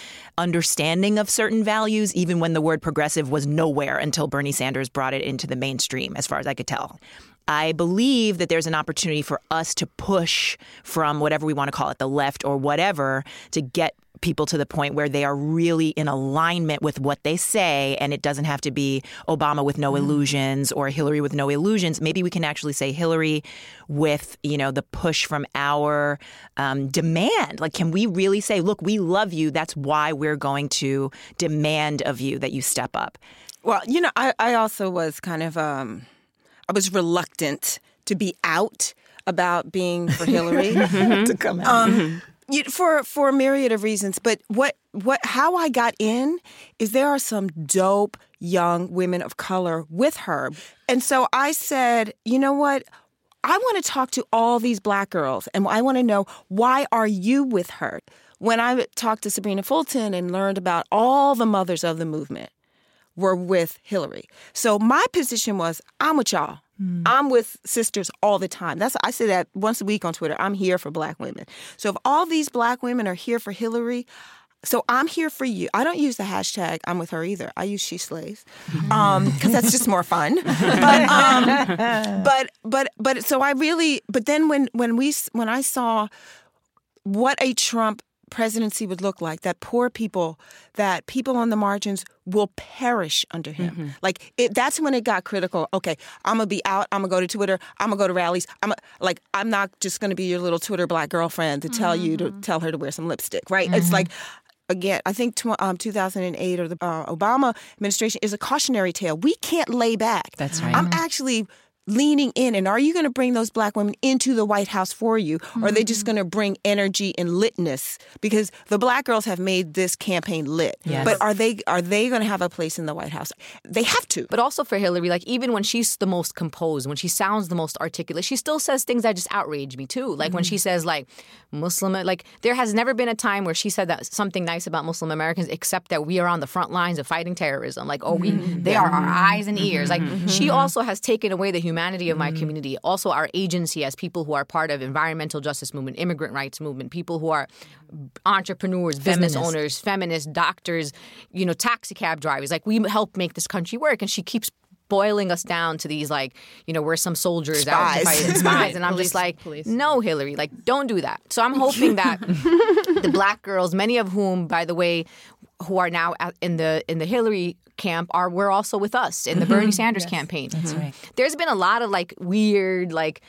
understanding of certain values, even when the word progressive was nowhere until Bernie Sanders brought it into the mainstream, as far as I could tell. I believe that there's an opportunity for us to push from whatever we want to call it, the left or whatever, to get people to the point where they are really in alignment with what they say and it doesn't have to be Obama with no illusions or Hillary with no illusions. Maybe we can actually say Hillary with you know the push from our um, demand. Like can we really say look we love you. That's why we're going to demand of you that you step up. Well, you know, I, I also was kind of um, I was reluctant to be out about being for Hillary. To come out. Um, you, for for a myriad of reasons. But what what how I got in is there are some dope young women of color with her, and so I said, you know what. I want to talk to all these black girls and I want to know why are you with her? When I talked to Sabrina Fulton and learned about all the mothers of the movement, were with Hillary. So my position was, I'm with y'all. Hmm. I'm with sisters all the time. That's I say that once a week on Twitter. I'm here for black women. So if all these black women are here for Hillary, so I'm here for you. I don't use the hashtag I'm with her either. I use she slays hmm. um, because that's just more fun. But, um, but but but so I really. But then when when we when I saw what a Trump presidency would look like that poor people that people on the margins will perish under him like it, that's when it got critical okay i'm gonna be out i'm gonna go to twitter i'm gonna go to rallies i'm like i'm not just gonna be your little twitter black girlfriend to tell you to tell her to wear some lipstick right it's like Again, I think tw- um, 2008 or the uh, Obama administration is a cautionary tale. We can't lay back. That's right. I'm actually leaning in and are you going to bring those black women into the white house for you or are they just mm-hmm. going to bring energy and litness? Because the black girls have made this campaign lit Yes. but are they are they going to have a place in the white house? They have to. But also for Hillary, like even when she's the most composed, when she sounds the most articulate, she still says things that just outrage me too. Like when she mm-hmm. says like Muslim, like there has never been a time where she said that something nice about Muslim Americans, except that we are on the front lines of fighting terrorism. Like oh, we mm-hmm. they are our eyes and ears. Like she also has taken away the humanity of my community, also our agency as people who are part of environmental justice movement, immigrant rights movement, people who are entrepreneurs, business owners, feminists, doctors, you know, taxi cab drivers. Like we help make this country work, and she keeps boiling us down to these like you know we're some soldiers out to Spies. and i'm just like no hillary like don't do that. So i'm hoping that the black girls many of whom by the way who are now in the in the hillary camp are were also with us in the mm-hmm. bernie sanders campaign That's mm-hmm. right. there's been a lot of like weird like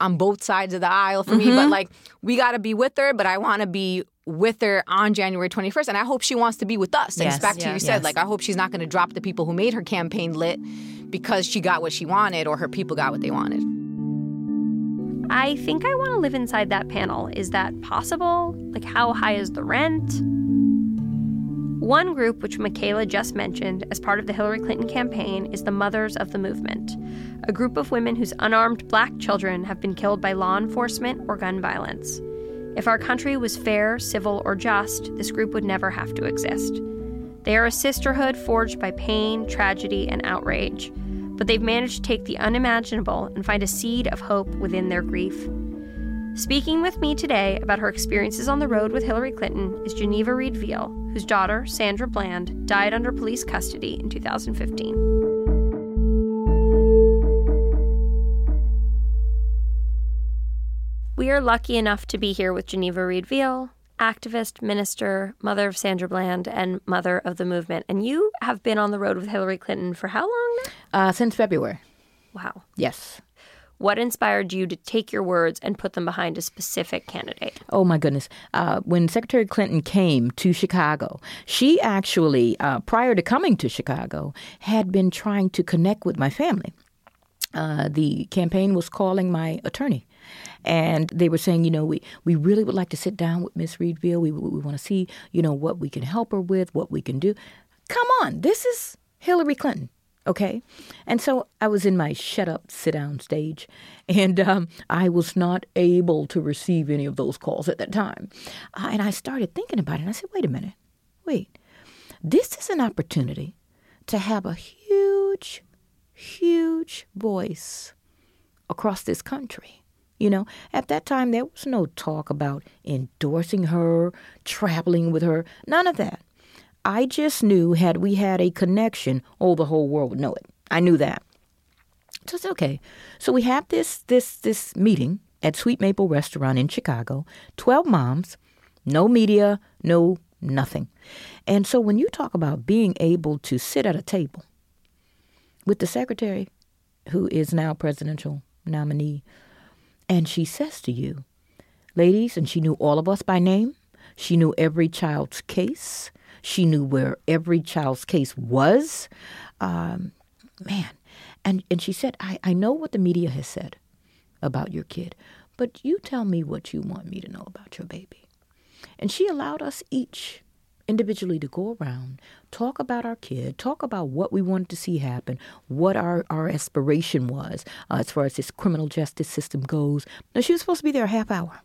on both sides of the aisle for me but mm-hmm. like we got to be with her but i want to be with her on January 21st and I hope she wants to be with us. And it's Yes. back to you said Yes. like I hope she's not going to drop the people who made her campaign lit because she got what she wanted or her people got what they wanted. I think I want to live inside that panel. Is that possible? Like, how high is the rent? One group, which Michaela just mentioned as part of the Hillary Clinton campaign, is the Mothers of the Movement, a group of women whose unarmed black children have been killed by law enforcement or gun violence. If our country was fair, civil, or just, this group would never have to exist. They are a sisterhood forged by pain, tragedy, and outrage, but they've managed to take the unimaginable and find a seed of hope within their grief. Speaking with me today about her experiences on the road with Hillary Clinton is Geneva Reed Veal, whose daughter, Sandra Bland, died under police custody in 2015. We are lucky enough to be here with Geneva Reed Veal, activist, minister, mother of Sandra Bland, and mother of the movement. And you have been on the road with Hillary Clinton for how long now? Uh, since February. Wow. Yes. What inspired you to take your words and put them behind a specific candidate? Oh, my goodness. Uh, when Secretary Clinton came to Chicago, she actually, uh, prior to coming to Chicago, had been trying to connect with my family. Uh, the campaign was calling my attorney and they were saying, you know, we, we really would like to sit down with Miss Reed Veal. We, we want to see, you know, what we can help her with, what we can do. Come on, this is Hillary Clinton, okay? And so I was in my shut up, sit down stage, and um, I was not able to receive any of those calls at that time. Uh, and I started thinking about it, and I said, wait a minute, wait. This is an opportunity to have a huge, huge voice across this country. You know, at that time, there was no talk about endorsing her, traveling with her, none of that. I just knew had we had a connection, oh, the whole world would know it. I knew that. So it's okay. So we have this this this meeting at Sweet Maple Restaurant in Chicago. Twelve moms, no media, no nothing. And so when you talk about being able to sit at a table with the secretary, who is now presidential nominee, and she says to you, ladies, and she knew all of us by name. She knew every child's case. She knew where every child's case was. Um, man. And, and she said, I, I know what the media has said about your kid, but you tell me what you want me to know about your baby. And she allowed us each individually to go around, talk about our kid, talk about what we wanted to see happen, what our, our aspiration was uh, as far as this criminal justice system goes. Now, she was supposed to be there a half hour.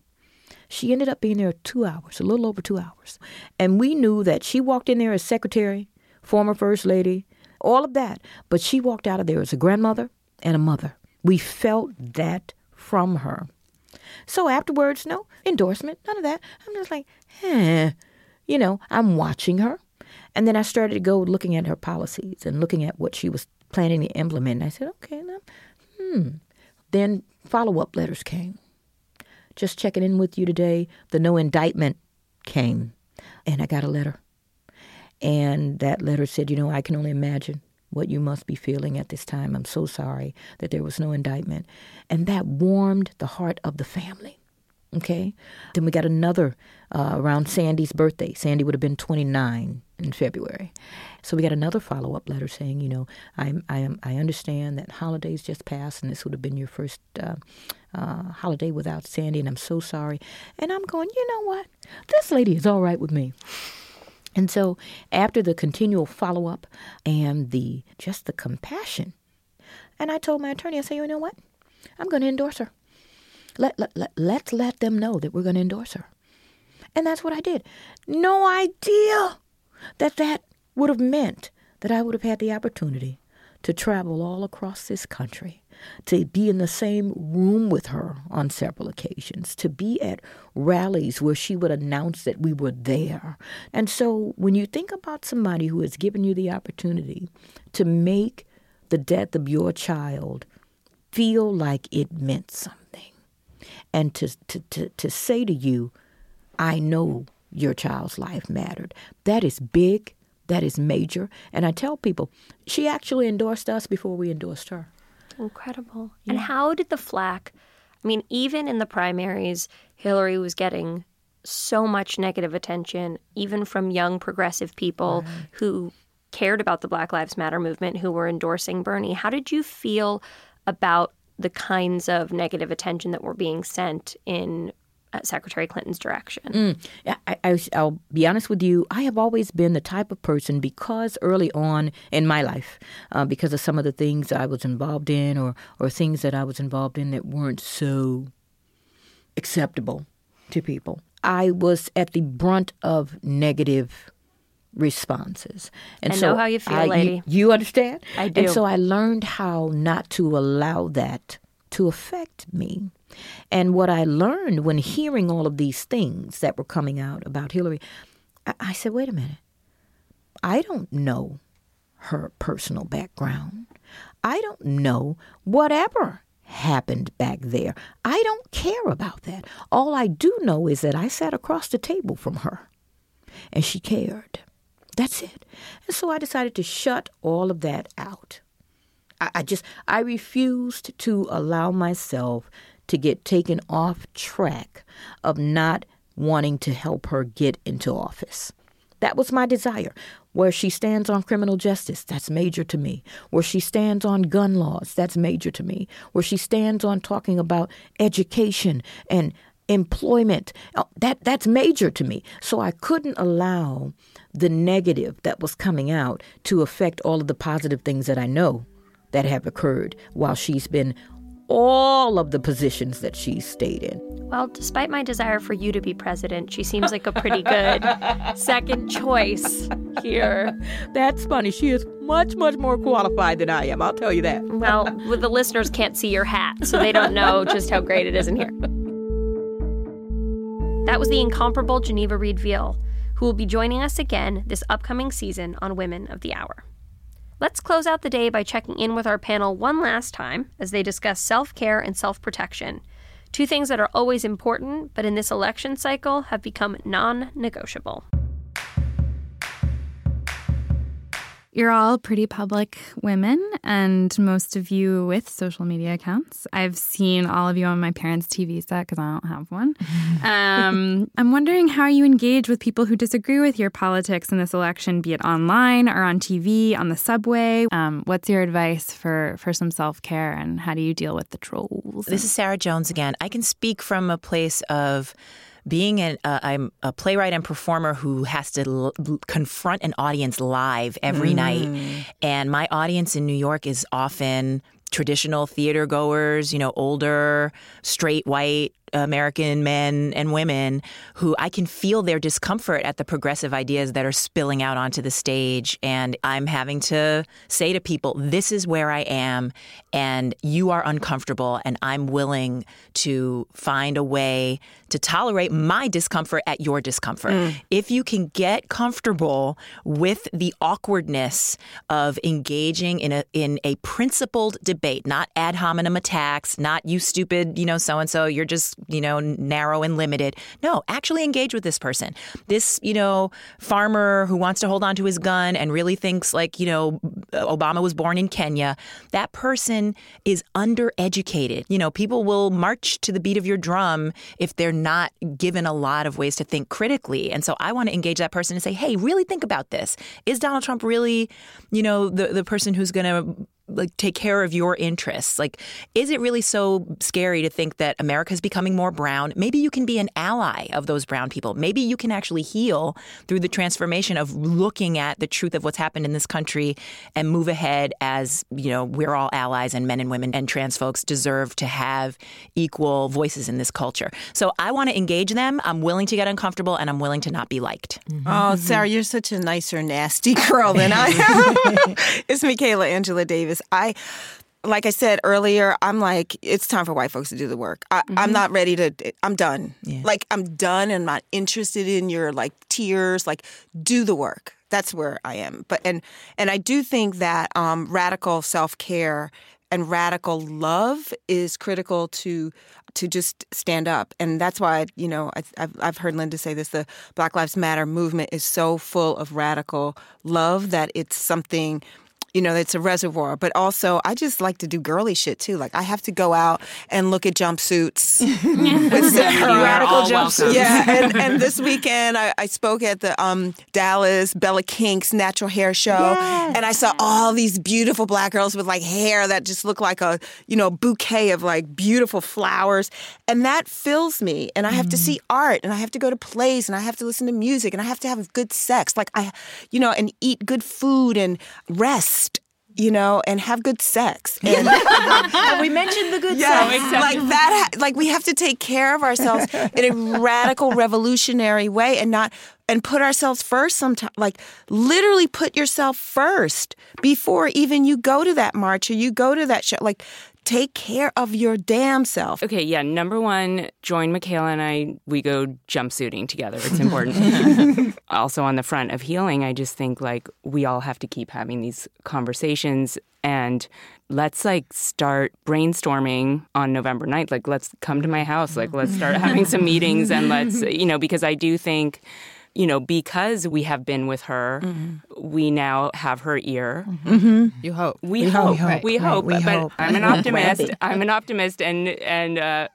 She ended up being there two hours, a little over two hours. And we knew that she walked in there as secretary, former first lady, all of that. But she walked out of there as a grandmother and a mother. We felt that from her. So afterwards, no endorsement, none of that. I'm just like, eh you know, I'm watching her. And then I started to go looking at her policies and looking at what she was planning to implement. And I said, okay, now, hmm. Then follow up letters came. Just checking in with you today. The no indictment came. And I got a letter. And that letter said, you know, I can only imagine what you must be feeling at this time. I'm so sorry that there was no indictment. And that warmed the heart of the family. Okay. Then we got another uh, around Sandy's birthday. Sandy would have been 29 in February. So we got another follow up letter saying, you know, I, I, I understand that holidays just passed and this would have been your first uh, uh, holiday without Sandy, and I'm so sorry. And I'm going, you know what? This lady is all right with me. And so after the continual follow up and the just the compassion, and I told my attorney, I said, you know what? I'm going to endorse her. Let, let, let, let's let them know that we're going to endorse her. And that's what I did. No idea that that would have meant that I would have had the opportunity to travel all across this country, to be in the same room with her on several occasions, to be at rallies where she would announce that we were there. And so when you think about somebody who has given you the opportunity to make the death of your child feel like it meant something, and to, to, to, to say to you, I know your child's life mattered. That is big. That is major. And I tell people, she actually endorsed us before we endorsed her. Incredible. Yeah. And how did the flack? I mean, even in the primaries, Hillary was getting so much negative attention, even from young progressive people right. who cared about the Black Lives Matter movement, who were endorsing Bernie. How did you feel about the kinds of negative attention that were being sent in at Secretary Clinton's direction. Mm. I, I, I'll be honest with you. I have always been the type of person because early on in my life, uh, because of some of the things I was involved in, or or things that I was involved in that weren't so acceptable to people, I was at the brunt of negative responses. And I so know how you feel, I, lady. You, you understand? I do. And so I learned how not to allow that to affect me. And what I learned when hearing all of these things that were coming out about Hillary, I, I said, wait a minute. I don't know her personal background. I don't know whatever happened back there. I don't care about that. All I do know is that I sat across the table from her and she cared. That's it. And so I decided to shut all of that out. I, I just, I refused to allow myself to get taken off track of not wanting to help her get into office. That was my desire. Where she stands on criminal justice, that's major to me. Where she stands on gun laws, that's major to me. Where she stands on talking about education and employment, uh, that that's major to me. So I couldn't allow the negative that was coming out to affect all of the positive things that I know that have occurred while she's been all of the positions that she's stayed in. Well, despite my desire for you to be president, she seems like a pretty good second choice here. That's funny. She is much, much more qualified than I am. I'll tell you that. Well, the listeners can't see your hat, so they don't know just how great it is in here. That was the incomparable Geneva Reed Veal, who will be joining us again this upcoming season on Women of the Hour. Let's close out the day by checking in with our panel one last time as they discuss self care and self protection. Two things that are always important, but in this election cycle have become non negotiable. You're all pretty public women, and most of you with social media accounts. I've seen all of you on my parents' TV set because I don't have one. um, I'm wondering how you engage with people who disagree with your politics in this election, be it online or on TV, on the subway. Um, what's your advice for, for some self care, and how do you deal with the trolls? This is Sarah Jones again. I can speak from a place of being an uh, I'm a playwright and performer who has to l- confront an audience live every mm. night, and my audience in New York is often traditional theater goers, you know, older, straight white American men and women who I can feel their discomfort at the progressive ideas that are spilling out onto the stage. And I'm having to say to people, this is where I am, and you are uncomfortable, and I'm willing to find a way to tolerate my discomfort at your discomfort. Mm. If you can get comfortable with the awkwardness of engaging in a in a principled debate, not ad hominem attacks, not you stupid, you know, so and so, you're just you know, narrow and limited. No, actually engage with this person. This, you know, farmer who wants to hold on to his gun and really thinks like, you know, Obama was born in Kenya. That person is undereducated. You know, people will march to the beat of your drum if they're not given a lot of ways to think critically. And so I want to engage that person and say, hey, really think about this. Is Donald Trump really, you know, the, the person who's going to like take care of your interests. Like is it really so scary to think that america is becoming more brown? Maybe you can be an ally of those brown people. Maybe you can actually heal through the transformation of looking at the truth of what's happened in this country and move ahead as you know we're all allies and men and women and trans folks deserve to have equal voices in this culture. So i want to engage them. I'm willing to get uncomfortable and i'm willing to not be liked. Mm-hmm. oh sarah you're such a nicer nasty girl than i am. It's michaela angela davis I like I said earlier, I'm like, it's time for white folks to do the work. I, am mm-hmm. not ready to. I'm done. Yeah. Like I'm done, and I'm not interested in your like tears. Like, do the work. That's where I am. But and and I do think that um, radical self care and radical love is critical to to just stand up and that's why you know I, have I've heard linda say this the black lives matter movement is so full of radical love that it's something you know, it's a reservoir. But also, I just like to do girly shit too. Like I have to go out and look at jumpsuits with Radical jumpsuits. Yeah, and, and this weekend I, I spoke at the um, Dallas Bella Kink's natural hair show, and I saw all these beautiful black girls with like hair that just looked like a you know bouquet of like beautiful flowers, and that fills me. And I have to see art, and I have to go to plays, and I have to listen to music, and I have to have good sex, like I, you know, and eat good food and rest. You know, and have good sex. And we mentioned the good yeah, sex. like that. Like we have to take care of ourselves in a radical, revolutionary way, and not and put ourselves first. Sometimes, like literally, put yourself first before even you go to that march or you go to that show. Like, take care of your damn self. Okay, yeah. Number one, join Michaela and I. We go jumpsuiting together. It's important. also, on the front of healing, I just think like we all have to keep having these conversations and let's like start brainstorming on November 9th. Like, let's come to my house. Like, let's start having some meetings and let's, you know, because I do think. You know, because we have been with her, we now have her ear. You hope. We, We hope. hope. Right, We right, hope. we but hope. I'm an optimist. I'm an optimist, and and uh,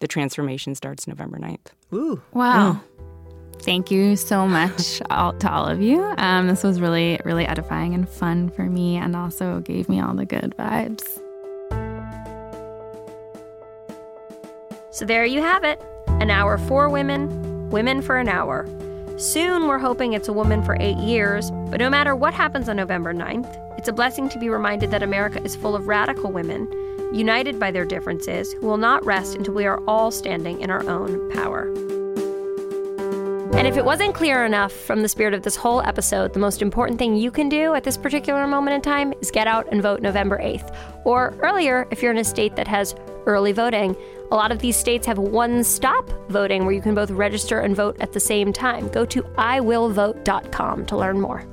the transformation starts November 9th. Ooh. Wow. Thank you so much all, to all of you. Um, this was really, really edifying and fun for me, and also gave me all the good vibes. So there you have it an hour for women, women for an hour. Soon we're hoping it's a woman for eight years, but no matter what happens on November 9th, it's a blessing to be reminded that America is full of radical women, united by their differences, who will not rest until we are all standing in our own power. And if it wasn't clear enough from the spirit of this whole episode, the most important thing you can do at this particular moment in time is get out and vote November 8th. Or earlier, if you're in a state that has early voting. A lot of these states have one stop voting where you can both register and vote at the same time. Go to iwillvote.com to learn more.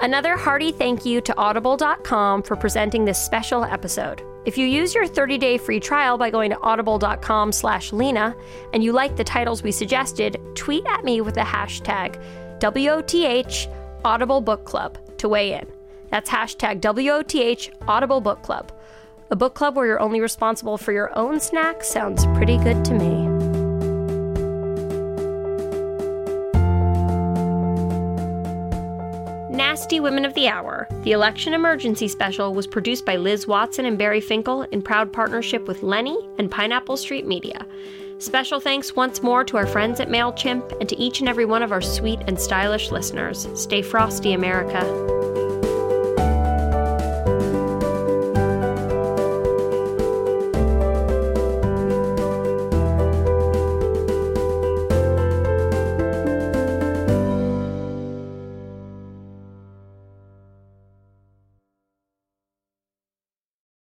Another hearty thank you to audible.com for presenting this special episode. If you use your 30-day free trial by going to audible.com slash Lena and you like the titles we suggested, tweet at me with the hashtag WOTH Audible Book Club to weigh in. That's hashtag WOTH Audible Book Club. A book club where you're only responsible for your own snacks sounds pretty good to me. Nasty Women of the Hour, the election emergency special, was produced by Liz Watson and Barry Finkel in proud partnership with Lenny and Pineapple Street Media. Special thanks once more to our friends at MailChimp and to each and every one of our sweet and stylish listeners. Stay frosty, America.